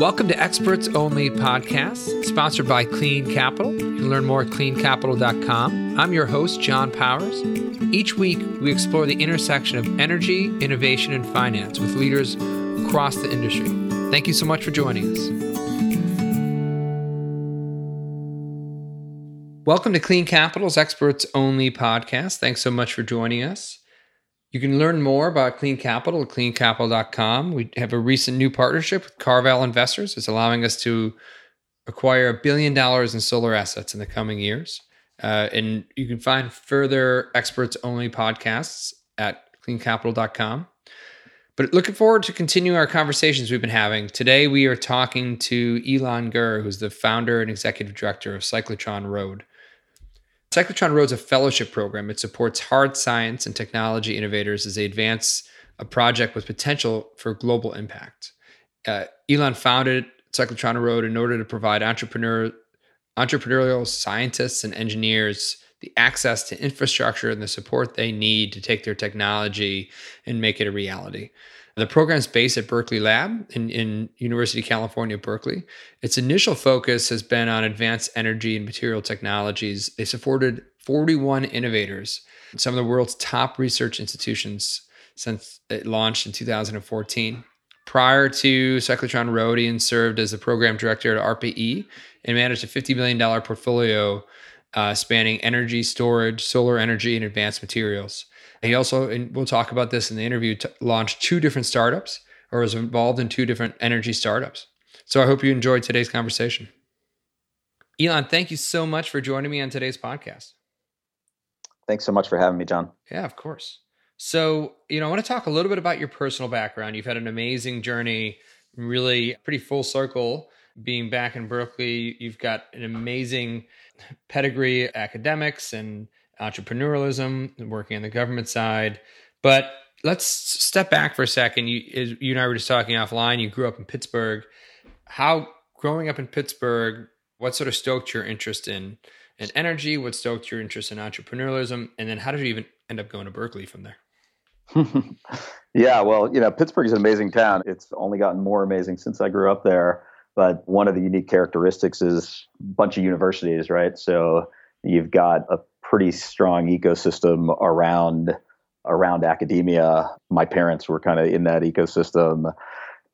Welcome to Experts Only Podcast, sponsored by Clean Capital. You can learn more at cleancapital.com. I'm your host, John Powers. Each week, we explore the intersection of energy, innovation, and finance with leaders across the industry. Thank you so much for joining us. Welcome to Clean Capital's Experts Only Podcast. Thanks so much for joining us. You can learn more about Clean Capital at cleancapital.com. We have a recent new partnership with Carval Investors. It's allowing us to acquire a billion dollars in solar assets in the coming years. Uh, and you can find further experts only podcasts at cleancapital.com. But looking forward to continuing our conversations we've been having. Today, we are talking to Ilan Gur, who's the founder and executive director of Cyclotron Road. Cyclotron Road is a fellowship program. It supports hard science and technology innovators as they advance a project with potential for global impact. Uh, Ilan founded Cyclotron Road in order to provide entrepreneur, entrepreneurial scientists and engineers the access to infrastructure and the support they need to take their technology and make it a reality. The program is based at Berkeley Lab in, in University of California, Berkeley. Its initial focus has been on advanced energy and material technologies. They supported 41 innovators, some of the world's top research institutions since it launched in 2014. Prior to Cyclotron Road, Ian served as the program director at ARPA-E and managed a $50 million portfolio uh, spanning energy storage, solar energy, and advanced materials. He also, and we'll talk about this in the interview, t- launched two different startups or was involved in two different energy startups. So I hope you enjoyed today's conversation. Ilan, thank you so much for joining me on today's podcast. Thanks so much for having me, John. Yeah, of course. So, you know, I want to talk a little bit about your personal background. You've had an amazing journey, really pretty full circle being back in Berkeley. You've got an amazing pedigree academics and entrepreneurialism, working on the government side. But let's step back for a second. You, you and I were just talking offline. You grew up in Pittsburgh. How growing up in Pittsburgh, what sort of stoked your interest in in energy? What stoked your interest in entrepreneurialism? And then how did you even end up going to Berkeley from there? yeah, well, you know, Pittsburgh is an amazing town. It's only gotten more amazing since I grew up there. But one of the unique characteristics is a bunch of universities, right? So you've got a pretty strong ecosystem around around academia. My parents were kind of in that ecosystem.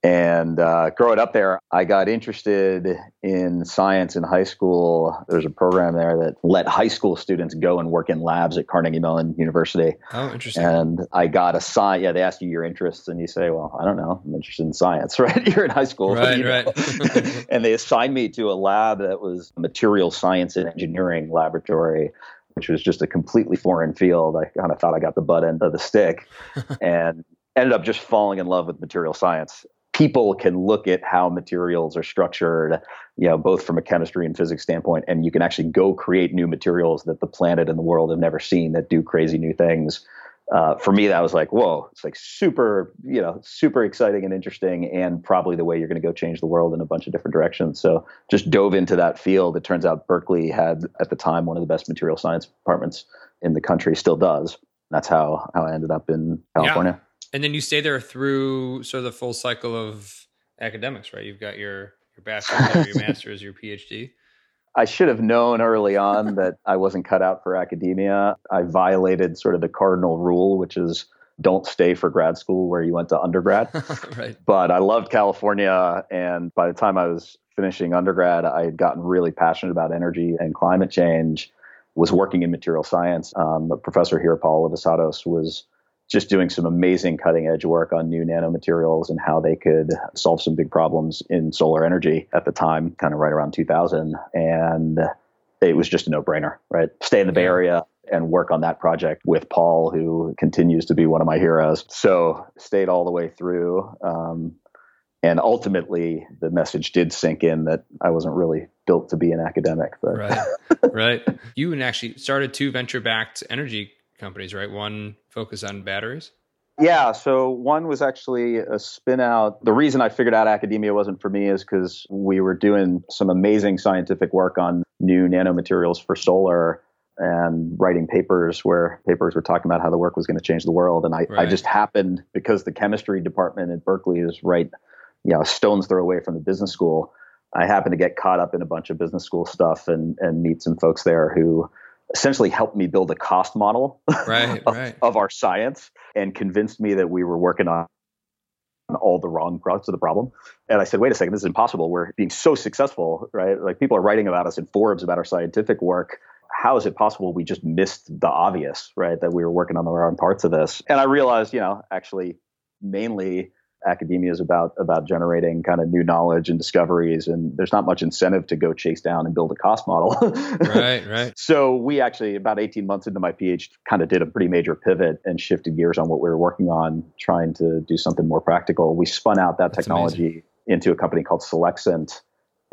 And uh, growing up there, I got interested in science in high school. There's a program there that let high school students go and work in labs at Carnegie Mellon University. Oh, interesting. And I got a sign. Yeah, they ask you your interests, and you say, "Well, I don't know. I'm interested in science." Right? You're in high school, right? Right. and they assigned me to a lab that was a material science and engineering laboratory which was just a completely foreign field. I kind of thought I got the butt end of the stick and ended up just falling in love with material science. People can look at how materials are structured, you know, both from a chemistry and physics standpoint, and you can actually go create new materials that the planet and the world have never seen that do crazy new things uh, for me, that was like, whoa, it's like super, you know, super exciting and interesting, and probably the way you're going to go change the world in a bunch of different directions. So just dove into that field. It turns out Berkeley had at the time one of the best material science departments in the country, still does. That's how how I ended up in California. Yeah. And then you stay there through sort of the full cycle of academics, right? You've got your your bachelor's, your master's, your PhD. I should have known early on that I wasn't cut out for academia. I violated sort of the cardinal rule, which is don't stay for grad school where you went to undergrad. right. But I loved California. And by the time I was finishing undergrad, I had gotten really passionate about energy and climate change, was working in material science. Um, Professor here, Paul Alivisatos, was just doing some amazing cutting edge work on new nanomaterials and how they could solve some big problems in solar energy at the time, kind of right around 2000. And it was just a no brainer, right? Stay in the Bay Area and work on that project with Paul, who continues to be one of my heroes. So stayed all the way through. Um, and ultimately, the message did sink in that I wasn't really built to be an academic. But. Right, right. You and actually started two venture-backed energy companies, right? One focused on batteries. Yeah, so one was actually a spin out. The reason I figured out academia wasn't for me is because we were doing some amazing scientific work on new nanomaterials for solar. and writing papers where papers were talking about how the work was going to change the world. And I, right. I just happened because the chemistry department at Berkeley is right, you know, a stone's throw away from the business school. I happened to get caught up in a bunch of business school stuff and and meet some folks there who essentially helped me build a cost model right, of, right. of our science and convinced me that we were working on all the wrong parts of the problem. And I said, wait a second, this is impossible. We're being so successful, right? Like people are writing about us in Forbes about our scientific work. How is it possible we just missed the obvious, right? That we were working on the wrong parts of this. And I realized, you know, actually mainly academia is about about generating kind of new knowledge and discoveries and there's not much incentive to go chase down and build a cost model right right so we actually about 18 months into my phd kind of did a pretty major pivot and shifted gears on what we were working on trying to do something more practical we spun out that That's technology amazing. into a company called Solexant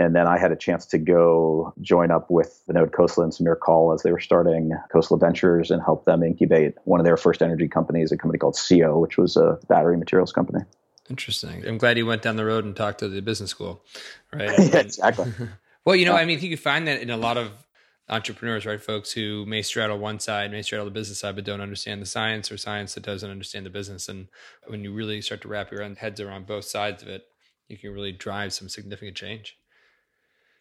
and then I had a chance to go join up with Vinod Khosla and Samir Kaul as they were starting Khosla Ventures and help them incubate one of their first energy companies, a company called Seeo, which was a battery materials company. Interesting. I'm glad you went down the road and talked to the business school, right? yeah, exactly. well, you know, I mean, you can find that in a lot of entrepreneurs, right? Folks who may straddle one side, may straddle the business side, but don't understand the science, or science that doesn't understand the business. And when you really start to wrap your heads around both sides of it, you can really drive some significant change.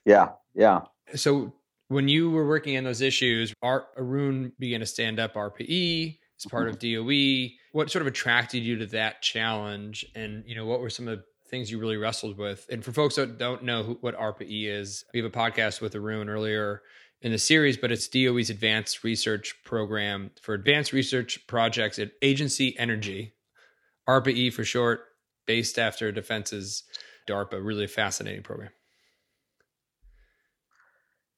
Yeah, yeah. So when you were working on those issues, Art Arun began to stand up ARPA-E as part of DOE. What sort of attracted you to that challenge? And, you know, what were some of the things you really wrestled with? And for folks that don't know who, what ARPA-E is, we have a podcast with Arun earlier in the series, but it's DOE's advanced research program for advanced research projects at Agency Energy, ARPA-E for short, based after Defense's DARPA, really fascinating program.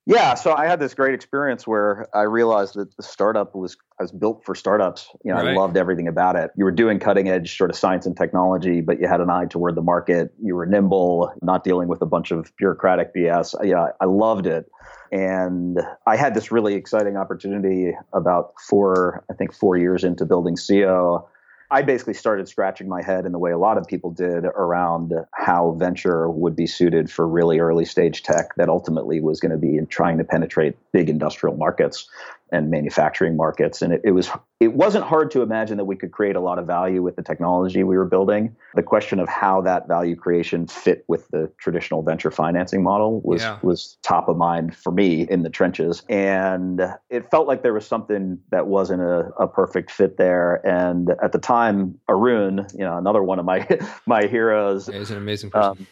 Yeah, so I had this great experience where I realized that the startup was I was built for startups. You know, right. I loved everything about it. You were doing cutting edge sort of science and technology, but you had an eye toward the market. You were nimble, not dealing with a bunch of bureaucratic BS. Yeah, I loved it. And I had this really exciting opportunity about four, I think four years into building Seeo I basically started scratching my head in the way a lot of people did around how venture would be suited for really early stage tech that ultimately was going to be trying to penetrate big industrial markets and manufacturing markets. And it, it, was it wasn't hard to imagine that we could create a lot of value with the technology we were building. The question of how that value creation fit with the traditional venture financing model was yeah. was top of mind for me in the trenches. And it felt like there was something that wasn't a, a perfect fit there. And at the time, Arun, you know, another one of my my heroes, yeah, he's an amazing person. Um,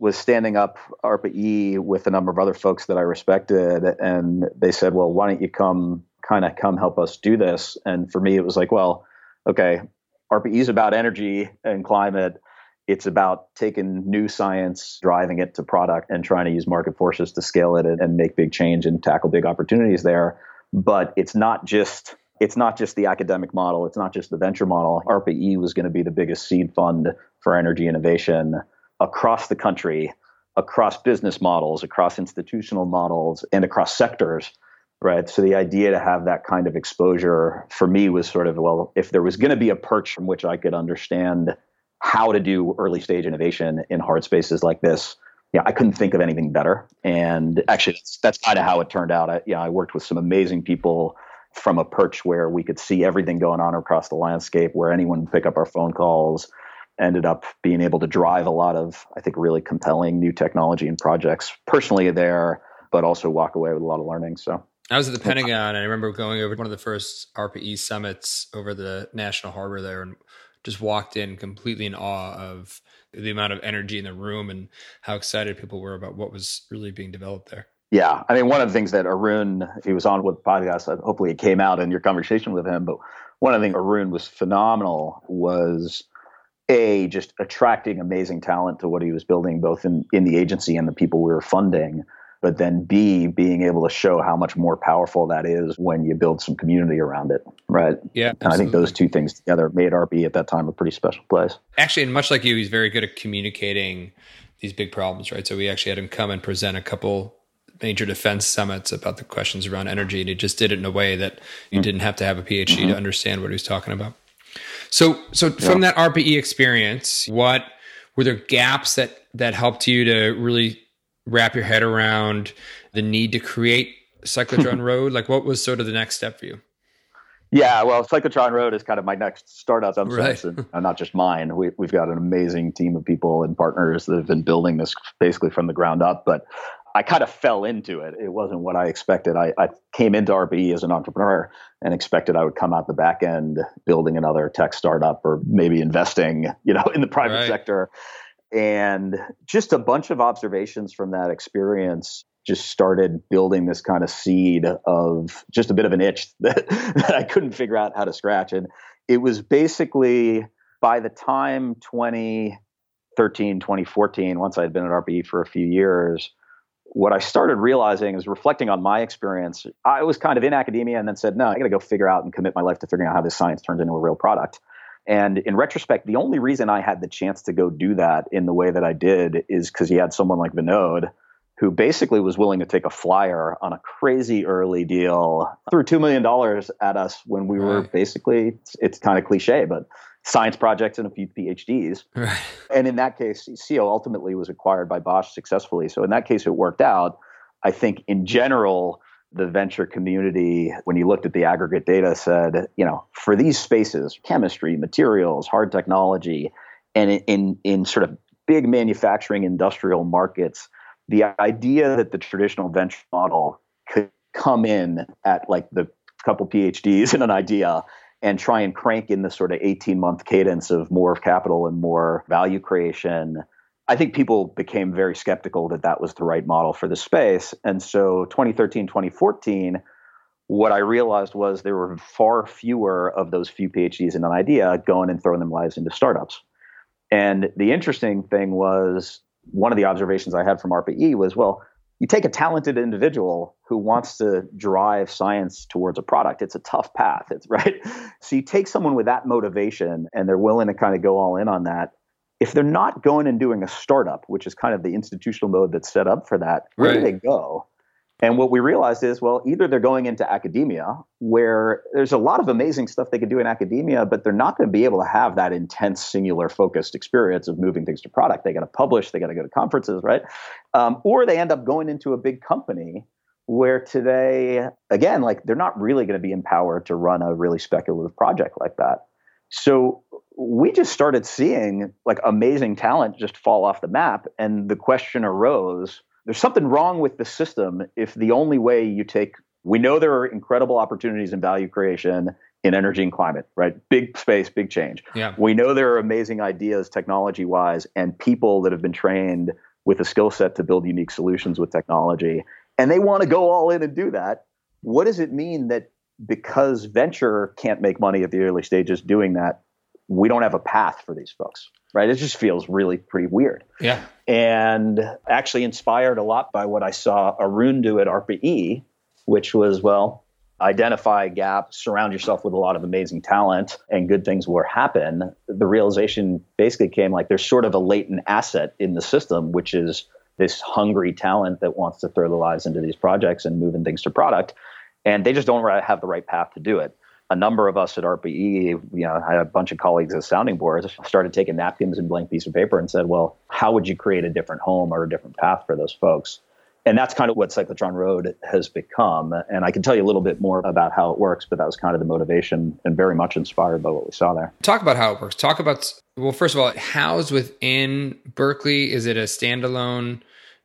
was standing up ARPA-E with a number of other folks that I respected, and they said, "Well, why don't you come, kind of come help us do this?" And for me, it was like, "Well, okay, ARPA-E is about energy and climate. It's about taking new science, driving it to product, and trying to use market forces to scale it and, make big change and tackle big opportunities there. But it's not just." It's not just the academic model. It's not just the venture model. ARPA-E was going to be the biggest seed fund for energy innovation across the country, across business models, across institutional models, and across sectors. Right. So the idea to have that kind of exposure for me was sort of, well, if there was going to be a perch from which I could understand how to do early stage innovation in hard spaces like this, yeah, I couldn't think of anything better. And actually, that's, that's kind of how it turned out. I, yeah, I worked with some amazing people from a perch where we could see everything going on across the landscape, where anyone would pick up our phone calls, ended up being able to drive a lot of, I think, really compelling new technology and projects personally there, but also walk away with a lot of learning. So I was at the Pentagon and I remember going over one of the first ARPA-E summits over the National Harbor there and just walked in completely in awe of the amount of energy in the room and how excited people were about what was really being developed there. Yeah, I mean, one of the things that Arun, if he was on with the podcast, hopefully it came out in your conversation with him, but one of the things Arun was phenomenal was a just attracting amazing talent to what he was building both in in the agency and the people we were funding but then b being able to show how much more powerful that is when you build some community around it. Right. Yeah and i think those two things together made ARPA-E at that time a pretty special place. Actually and much like you he's very good at communicating these big problems right? So we actually had him come and present a couple major defense summits about the questions around energy and he just did it in a way that you mm-hmm. didn't have to have a phd mm-hmm. to understand what he was talking about so, so yeah. from that ARPA-E experience, what were there gaps that that helped you to really wrap your head around the need to create Cyclotron Road? Like, what was sort of the next step for you? Yeah, well, Cyclotron Road is kind of my next startup, right. and uh, not just mine. We, we've got an amazing team of people and partners that have been building this basically from the ground up. But I kind of fell into it. It wasn't what I expected. I, I came into ARPA-E as an entrepreneur and expected I would come out the back end building another tech startup or maybe investing, you know, in the private right. sector. And just a bunch of observations from that experience just started building this kind of seed of just a bit of an itch that, that I couldn't figure out how to scratch. And it was basically by the time 2013, 2014, once I had been at ARPA-E for a few years, what I started realizing is reflecting on my experience. I was kind of in academia and then said, no, I got to go figure out and commit my life to figuring out how this science turns into a real product. And in retrospect, the only reason I had the chance to go do that in the way that I did is because you had someone like Vinod who basically was willing to take a flyer on a crazy early deal, threw $2 million at us when we right. were basically, it's, it's kind of cliche, but science projects and a few PhDs. Right. And in that case, Seeo ultimately was acquired by Bosch successfully. So in that case, it worked out. I think in general, the venture community, when you looked at the aggregate data, said, you know, for these spaces, chemistry, materials, hard technology, and in, in, in sort of big manufacturing industrial markets, the idea that the traditional venture model could come in at like the couple PhDs in an idea and try and crank in the sort of 18 month cadence of more capital and more value creation. I think people became very skeptical that that was the right model for the space. And so 2013, 2014, what I realized was there were far fewer of those few PhDs in an idea going and throwing them lives into startups. And the interesting thing was one of the observations I had from ARPA-E was, well, you take a talented individual who wants to drive science towards a product it's a tough path it's right? So you take someone with that motivation and they're willing to kind of go all in on that. If they're not going and doing a startup which is kind of the institutional mode that's set up for that where right. do they go and what we realized is, well, either they're going into academia, where there's a lot of amazing stuff they could do in academia, but they're not going to be able to have that intense, singular, focused experience of moving things to product. They got to publish, they got to go to conferences, right? Um, or they end up going into a big company where today, again, like they're not really going to be empowered to run a really speculative project like that. So we just started seeing like amazing talent just fall off the map. And the question arose there's something wrong with the system if the only way you take we know there are incredible opportunities in value creation in energy and climate, right? Big space, big change. Yeah. We know there are amazing ideas technology wise and people that have been trained with a skill set to build unique solutions with technology. And they want to go all in and do that. What does it mean that because venture can't make money at the early stages doing that, we don't have a path for these folks? Right? It just feels really pretty weird. Yeah. And actually inspired a lot by what I saw Arun do at ARPA-E, which was, well, identify a gap, surround yourself with a lot of amazing talent, and good things will happen. The realization basically came like there's sort of a latent asset in the system, which is this hungry talent that wants to throw their lives into these projects and moving things to product. And they just don't have the right path to do it a number of us at ARPA-E, you know, I had a bunch of colleagues at sounding boards, started taking napkins and blank piece of paper and said, well, how would you create a different home or a different path for those folks? And that's kind of what Cyclotron Road has become. And I can tell you a little bit more about how it works, but that was kind of the motivation and very much inspired by what we saw there. Talk about how it works. Talk about, well, first of all, it housed within Berkeley, is it a standalone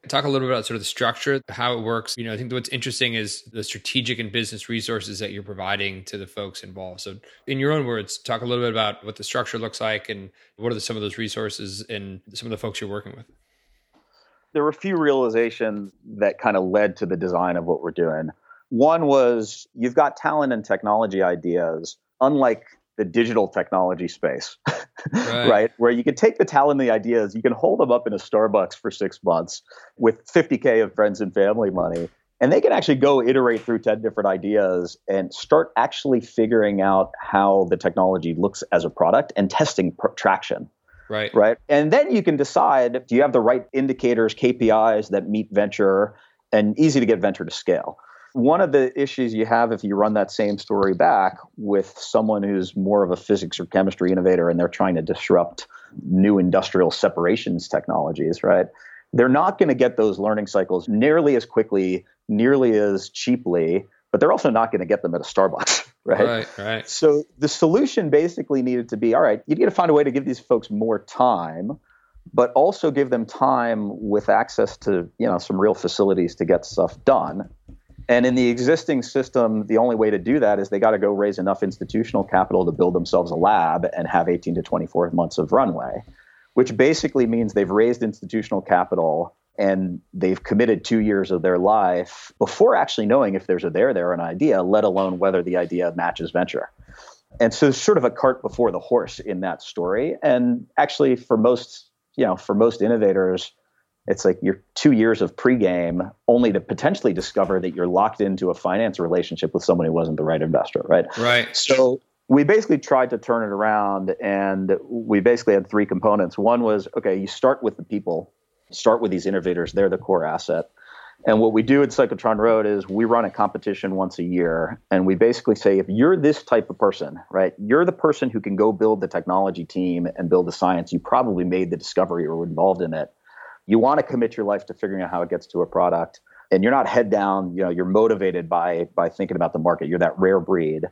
Talk a little bit about sort of the structure, how it works. You know, I think what's interesting is the strategic and business resources that you're providing to the folks involved. So, in your own words, talk a little bit about what the structure looks like and what are some of those resources and some of the folks you're working with. There were a few realizations that kind of led to the design of what we're doing. One was you've got talent and technology ideas, unlike the digital technology space, right. right. Where you can take the talent and the ideas, you can hold them up in a Starbucks for six months with 50K of friends and family money. And they can actually go iterate through 10 different ideas and start actually figuring out how the technology looks as a product and testing pr- traction. Right. Right. And then you can decide do you have the right indicators, KPIs that meet venture and easy to get venture to scale. One of the issues you have if you run that same story back with someone who's more of a physics or chemistry innovator and they're trying to disrupt new industrial separations technologies, right? they're not going to get those learning cycles nearly as quickly, nearly as cheaply, but they're also not going to get them at a Starbucks, right? Right, right. So the solution basically needed to be all right, you need to find a way to give these folks more time, but also give them time with access to, you know, some real facilities to get stuff done. And in the existing system, the only way to do that is they got to go raise enough institutional capital to build themselves a lab and have 18 to 24 months of runway, which basically means they've raised institutional capital and they've committed two years of their life before actually knowing if there's a there there an idea, let alone whether the idea matches venture. And so it's sort of a cart before the horse in that story. And actually, for most, you know, for most innovators, it's like you're two years of pregame only to potentially discover that you're locked into a finance relationship with someone who wasn't the right investor, right? Right. So we basically tried to turn it around and we basically had three components. One was okay, you start with the people, start with these innovators, they're the core asset. And what we do at Cyclotron Road is we run a competition once a year. And we basically say, if you're this type of person, right, you're the person who can go build the technology team and build the science, you probably made the discovery or were involved in it you want to commit your life to figuring out how it gets to a product and you're not head down you know you're motivated by by thinking about the market. You're that rare breed.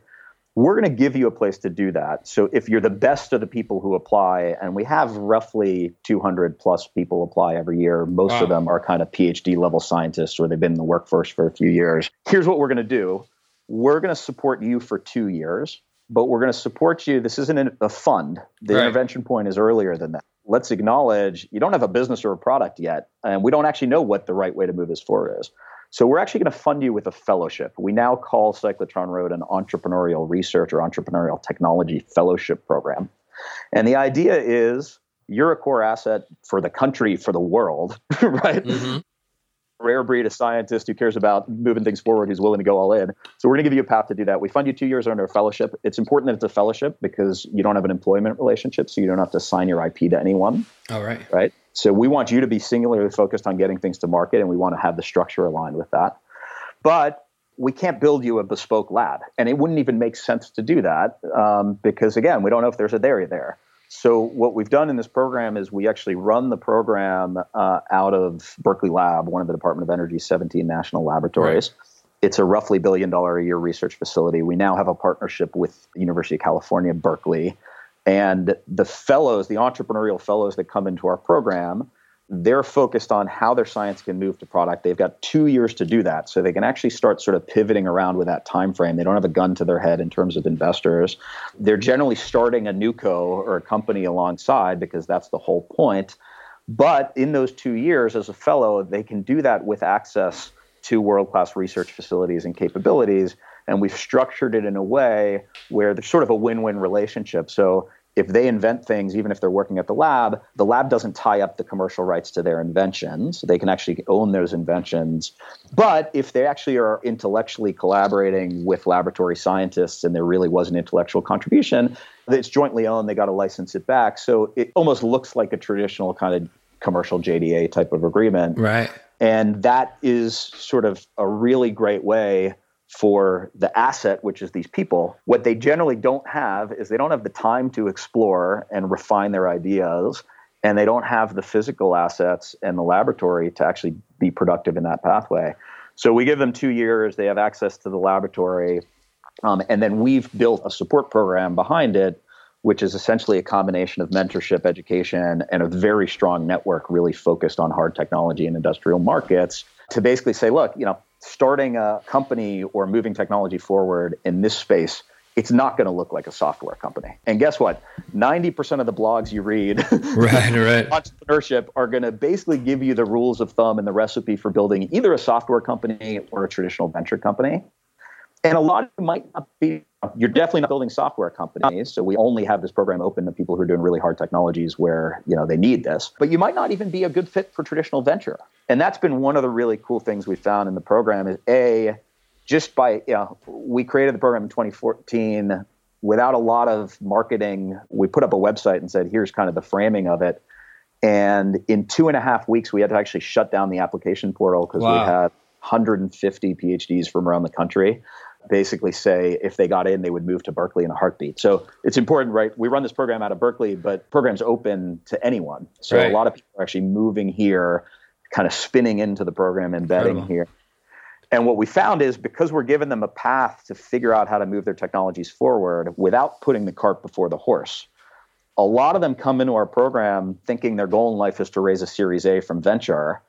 We're going to give you a place to do that. So if you're the best of the people who apply and we have roughly 200 plus people apply every year most wow. of them are kind of phd level scientists or they've been in the workforce for a few years. Here's what we're going to do. We're going to support you for two years but we're going to support you. This isn't a fund. The right. intervention point is earlier than that let's acknowledge you don't have a business or a product yet, and we don't actually know what the right way to move this forward is. So we're actually going to fund you with a fellowship. We now call Cyclotron Road an entrepreneurial research or entrepreneurial technology fellowship program. And the idea is you're a core asset for the country, for the world, right? Mm-hmm rare breed of scientist who cares about moving things forward, who's willing to go all in. So we're going to give you a path to do that. We fund you two years under a fellowship. It's important that it's a fellowship because you don't have an employment relationship, so you don't have to sign your IP to anyone. All right. Right. So we want you to be singularly focused on getting things to market, and we want to have the structure aligned with that. But we can't build you a bespoke lab, and it wouldn't even make sense to do that um, because again, we don't know if there's a dairy there. So what we've done in this program is we actually run the program uh, out of Berkeley Lab, one of the Department of Energy's 17 national laboratories. Right. It's a roughly billion dollar a year research facility. We now have a partnership with University of California, Berkeley. And the fellows, the entrepreneurial fellows that come into our program, they're focused on how their science can move to product. They've got two years to do that, so they can actually start sort of pivoting around with that time frame. They don't have a gun to their head in terms of investors. They're generally starting a new co or a company alongside because that's the whole point. But in those two years, as a fellow, they can do that with access to world class research facilities and capabilities. And we've structured it in a way where there's sort of a win win relationship. So if they invent things, even if they're working at the lab, the lab doesn't tie up the commercial rights to their inventions. They can actually own those inventions. But if they actually are intellectually collaborating with laboratory scientists and there really was an intellectual contribution, it's jointly owned, they got to license it back. So it almost looks like a traditional kind of commercial JDA type of agreement. Right. And that is sort of a really great way for the asset, which is these people. What they generally don't have is they don't have the time to explore and refine their ideas, and they don't have the physical assets and the laboratory to actually be productive in that pathway. So we give them two years, they have access to the laboratory, um, and then we've built a support program behind it. Which is essentially a combination of mentorship, education, and a very strong network really focused on hard technology and industrial markets to basically say, look, you know, starting a company or moving technology forward in this space it's not going to look like a software company. And guess what? 90% of the blogs you read right, right. entrepreneurship are going to basically give you the rules of thumb and the recipe for building either a software company or a traditional venture company. And a lot of it might not be you're definitely not building software companies so we only have this program open to people who are doing really hard technologies where you know they need this. But you might not even be a good fit for traditional venture. And that's been one of the really cool things we found in the program is a just by you know we created the program in 2014 without a lot of marketing. We put up a website and said here's kind of the framing of it. And in two and a half weeks we had to actually shut down the application portal because wow. we had 150 phds from around the country basically say if they got in, they would move to Berkeley in a heartbeat. So it's important, right? We run this program out of Berkeley, but programs open to anyone. So right. a lot of people are actually moving here kind of spinning into the program, embedding Incredible. here. And what we found is because we're giving them a path to figure out how to move their technologies forward without putting the cart before the horse, a lot of them come into our program thinking their goal in life is to raise a Series A from venture.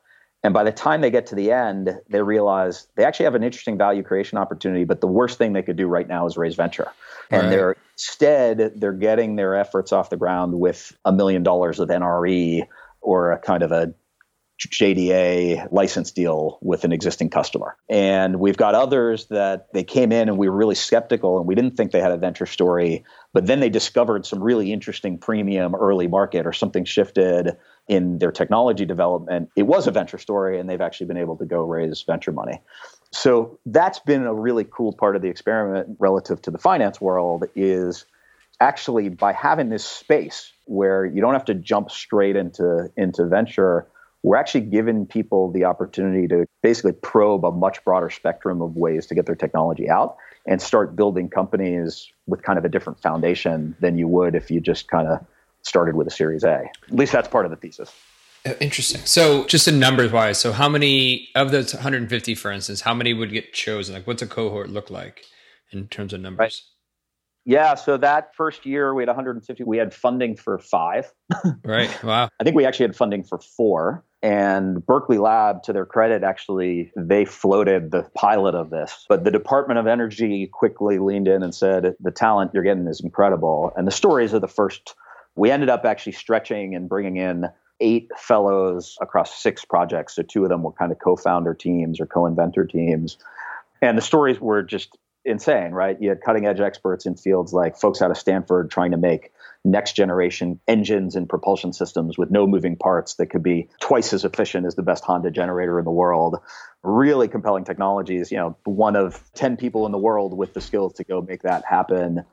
And by the time they get to the end, they realize they actually have an interesting value creation opportunity, but the worst thing they could do right now is raise venture. And Right. they're instead they're getting their efforts off the ground with a million dollars of NRE or a kind of a JDA license deal with an existing customer. And we've got others that they came in and we were really skeptical and we didn't think they had a venture story, but then they discovered some really interesting premium early market or something shifted in their technology development. It was a venture story and they've actually been able to go raise venture money. So that's been a really cool part of the experiment relative to the finance world is actually by having this space where you don't have to jump straight into into venture we're actually giving people the opportunity to basically probe a much broader spectrum of ways to get their technology out and start building companies with kind of a different foundation than you would if you just kind of started with a series A. At least that's part of the thesis. Uh, Interesting. So, just in numbers wise, so how many of those 150, for instance, how many would get chosen? Like, what's a cohort look like in terms of numbers? Right. Yeah, so that first year we had 150. We had funding for five. Right. Wow. I think we actually had funding for four. And Berkeley Lab, to their credit, actually, they floated the pilot of this. But the Department of Energy quickly leaned in and said, the talent you're getting is incredible. And the stories of the first, we ended up actually stretching and bringing in eight fellows across six projects. So two of them were kind of co founder teams or co inventor teams. And the stories were just insane, right? You had cutting edge experts in fields like folks out of Stanford trying to make next generation engines and propulsion systems with no moving parts that could be twice as efficient as the best Honda generator in the world. Really compelling technologies, you know, one of 10 people in the world with the skills to go make that happen.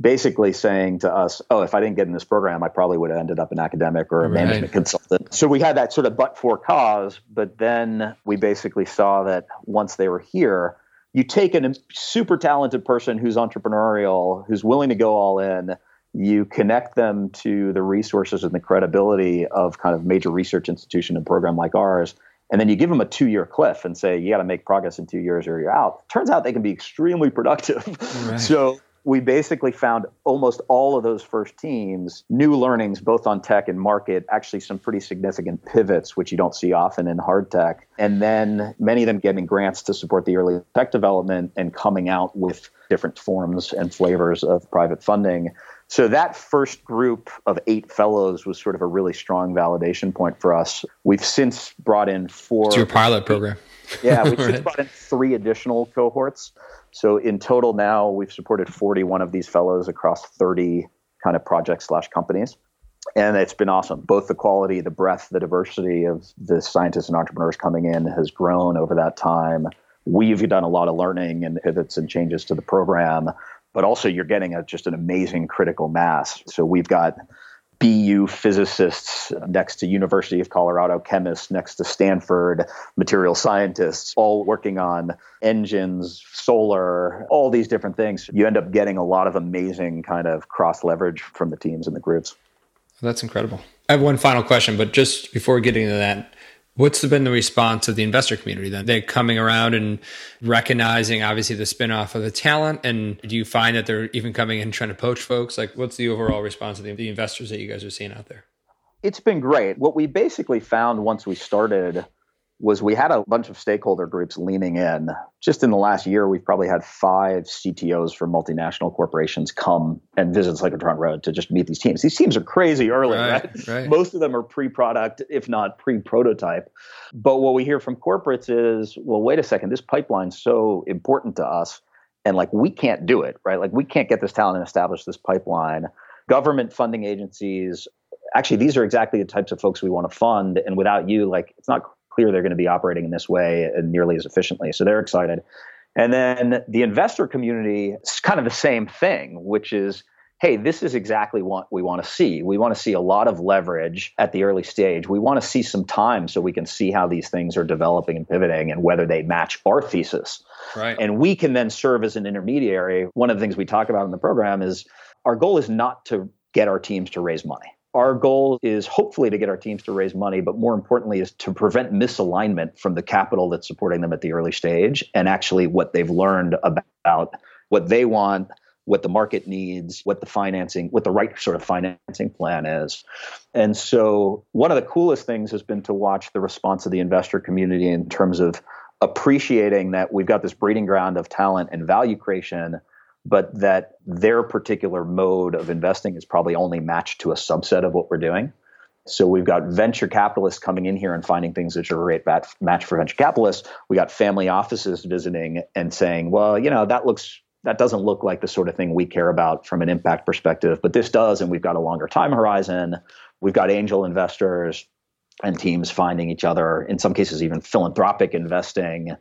Basically saying to us, oh, if I didn't get in this program, I probably would have ended up an academic or a Right. management consultant. So we had that sort of but for cause, but then we basically saw that once they were here, you take a super talented person who's entrepreneurial, who's willing to go all in, you connect them to the resources and the credibility of kind of major research institution and program like ours, and then you give them a two-year cliff and say you got to make progress in two years or you're out. Turns out they can be extremely productive. Right. So we basically found almost all of those first teams new learnings both on tech and market actually some pretty significant pivots which you don't see often in hard tech and then many of them getting grants to support the early tech development and coming out with different forms and flavors of private funding so that first group of eight fellows was sort of a really strong validation point for us we've since brought in four It's your pilot program. yeah, we've Right. brought in three additional cohorts. So in total now we've supported 41 of these fellows across 30 kind of projects slash companies. And it's been awesome. Both the quality, the breadth, the diversity of the scientists and entrepreneurs coming in has grown over that time. We've done a lot of learning and pivots and changes to the program, but also you're getting a, just an amazing critical mass. So we've got BU physicists next to University of Colorado chemists next to Stanford material scientists all working on engines, solar, all these different things. You end up getting a lot of amazing kind of cross leverage from the teams and the groups. That's incredible. I have one final question, but just before getting to that, what's been the response of the investor community then? They're coming around and recognizing obviously the spinoff of the talent. And do you find that they're even coming in trying to poach folks? Like, what's the overall response of the, the investors that you guys are seeing out there? It's been great. What we basically found once we started was we had a bunch of stakeholder groups leaning in. Just in the last year, we've probably had five CTOs from multinational corporations come and visit Cyclotron Road to just meet these teams. These teams are crazy early, Right, right? right. Most of them are pre-product, if not pre-prototype. But what we hear from corporates is, well, wait a second, this pipeline's so important to us, and like we can't do it, right? Like we can't get this talent and establish this pipeline. Government funding agencies, actually, these are exactly the types of folks we want to fund, and without you, like it's not clear they're going to be operating in this way and nearly as efficiently. So they're excited. And then the investor community is kind of the same thing, which is, hey, this is exactly what we want to see. We want to see a lot of leverage at the early stage. We want to see some time so we can see how these things are developing and pivoting and whether they match our thesis. Right. And we can then serve as an intermediary. One of the things we talk about in the program is our goal is not to get our teams to raise money. Our goal is hopefully to get our teams to raise money, but more importantly, is to prevent misalignment from the capital that's supporting them at the early stage and actually what they've learned about what they want, what the market needs, what the financing, what the right sort of financing plan is. And so, one of the coolest things has been to watch the response of the investor community in terms of appreciating that we've got this breeding ground of talent and value creation but that their particular mode of investing is probably only matched to a subset of what we're doing. So we've got venture capitalists coming in here and finding things that are a great match for venture capitalists. We got family offices visiting and saying, well, you know, that looks that doesn't look like the sort of thing we care about from an impact perspective, but this does, and we've got a longer time horizon. We've got angel investors and teams finding each other, in some cases, even philanthropic investing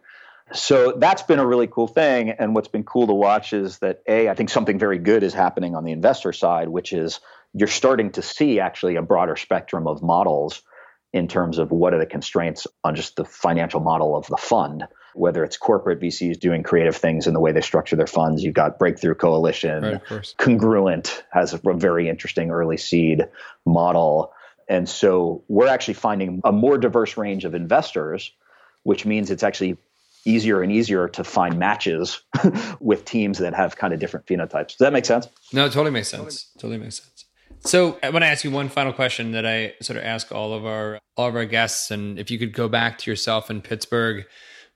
so that's been a really cool thing. And what's been cool to watch is that A, I think something very good is happening on the investor side, which is you're starting to see actually a broader spectrum of models in terms of what are the constraints on just the financial model of the fund. Whether it's corporate VCs doing creative things in the way they structure their funds, you've got Breakthrough Coalition, right, Congruent has a very interesting early seed model. And so we're actually finding a more diverse range of investors, which means it's actually easier and easier to find matches with teams that have kind of different phenotypes. Does that make sense? No, it totally makes sense. Totally makes sense. So I want to ask you one final question that I sort of ask all of our all of our guests, and if you could go back to yourself in Pittsburgh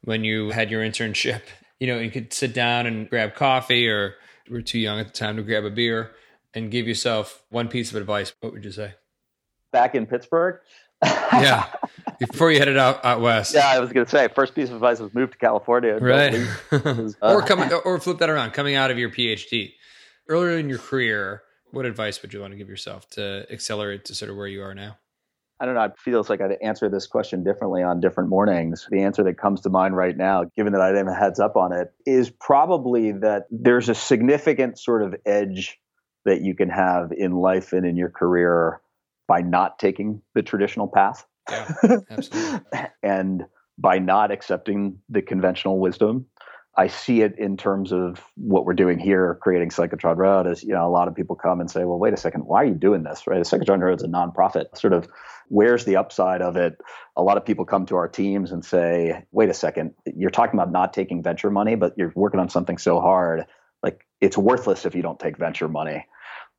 when you had your internship, you know, you could sit down and grab coffee, or we were too young at the time to grab a beer, and give yourself one piece of advice. What would you say? Back in Pittsburgh, yeah, before you headed out, out west. Yeah, I was going to say first piece of advice was move to California, right? uh, or come or flip that around. Coming out of your PhD earlier in your career, what advice would you want to give yourself to accelerate to sort of where you are now? I don't know. It feels like I'd answer this question differently on different mornings. The answer that comes to mind right now, given that I didn't have a heads up on it, is probably that there's a significant sort of edge that you can have in life and in your career by not taking the traditional path. Yeah, absolutely. and by not accepting the conventional wisdom. I see it in terms of what we're doing here, creating Cyclotron Road. As you know, a lot of people come and say, "Well, wait a second, why are you doing this?" Right? Cyclotron Road is a nonprofit. Sort of, where's the upside of it? A lot of people come to our teams and say, "Wait a second, you're talking about not taking venture money, but you're working on something so hard, like it's worthless if you don't take venture money."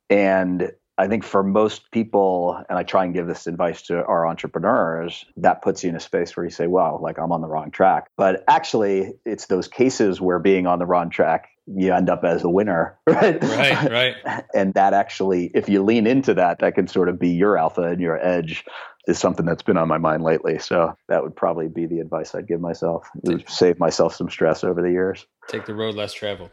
And I think for most people, and I try and give this advice to our entrepreneurs, that puts you in a space where you say, wow, like I'm on the wrong track. But actually, it's those cases where being on the wrong track, you end up as a winner, right? Right, right. and that actually, if you lean into that, that can sort of be your alpha and your edge is something that's been on my mind lately. So that would probably be the advice I'd give myself. Save myself some stress over the years. Take the road less traveled.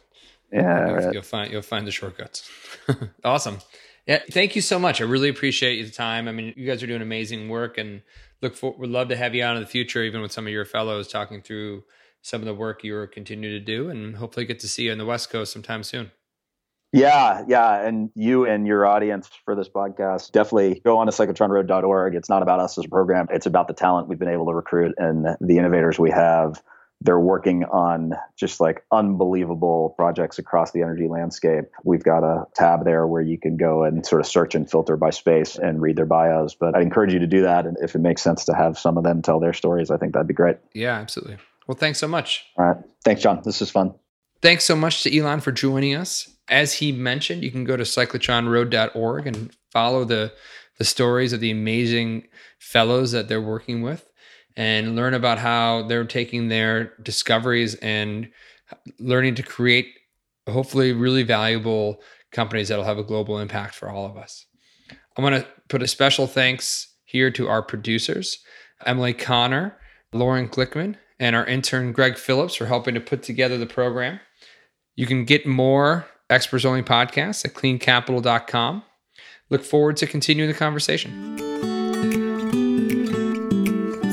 Yeah, you'll, right. you'll find you'll find the shortcuts. awesome. Yeah, thank you so much. I really appreciate the time. I mean, you guys are doing amazing work, and look for would love to have you on in the future, even with some of your fellows, talking through some of the work you're continue to do, and hopefully get to see you on the West Coast sometime soon. Yeah, yeah. And you and your audience for this podcast definitely go on to cyclotronroad.org. It's not about us as a program, it's about the talent we've been able to recruit and the innovators we have they're working on just like unbelievable projects across the energy landscape. We've got a tab there where you can go and sort of search and filter by space and read their bios. But I encourage you to do that. And if it makes sense to have some of them tell their stories, I think that'd be great. Yeah, absolutely. Well, thanks so much. All right. Thanks, John. This is fun. Thanks so much to Ilan for joining us. As he mentioned, you can go to cyclotronroad.org and follow the the stories of the amazing fellows that they're working with and learn about how they're taking their discoveries and learning to create hopefully really valuable companies that'll have a global impact for all of us. I want to put a special thanks here to our producers, Emily Connor, Lauren Glickman, and our intern Greg Phillips for helping to put together the program. You can get more experts only podcasts at cleancapital.com. Look forward to continuing the conversation.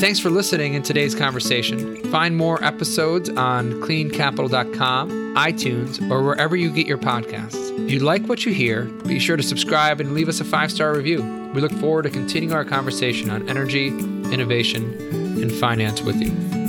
Thanks for listening in today's conversation. Find more episodes on cleancapital.com, iTunes, or wherever you get your podcasts. If you like what you hear, be sure to subscribe and leave us a five star review. We look forward to continuing our conversation on energy, innovation, and finance with you.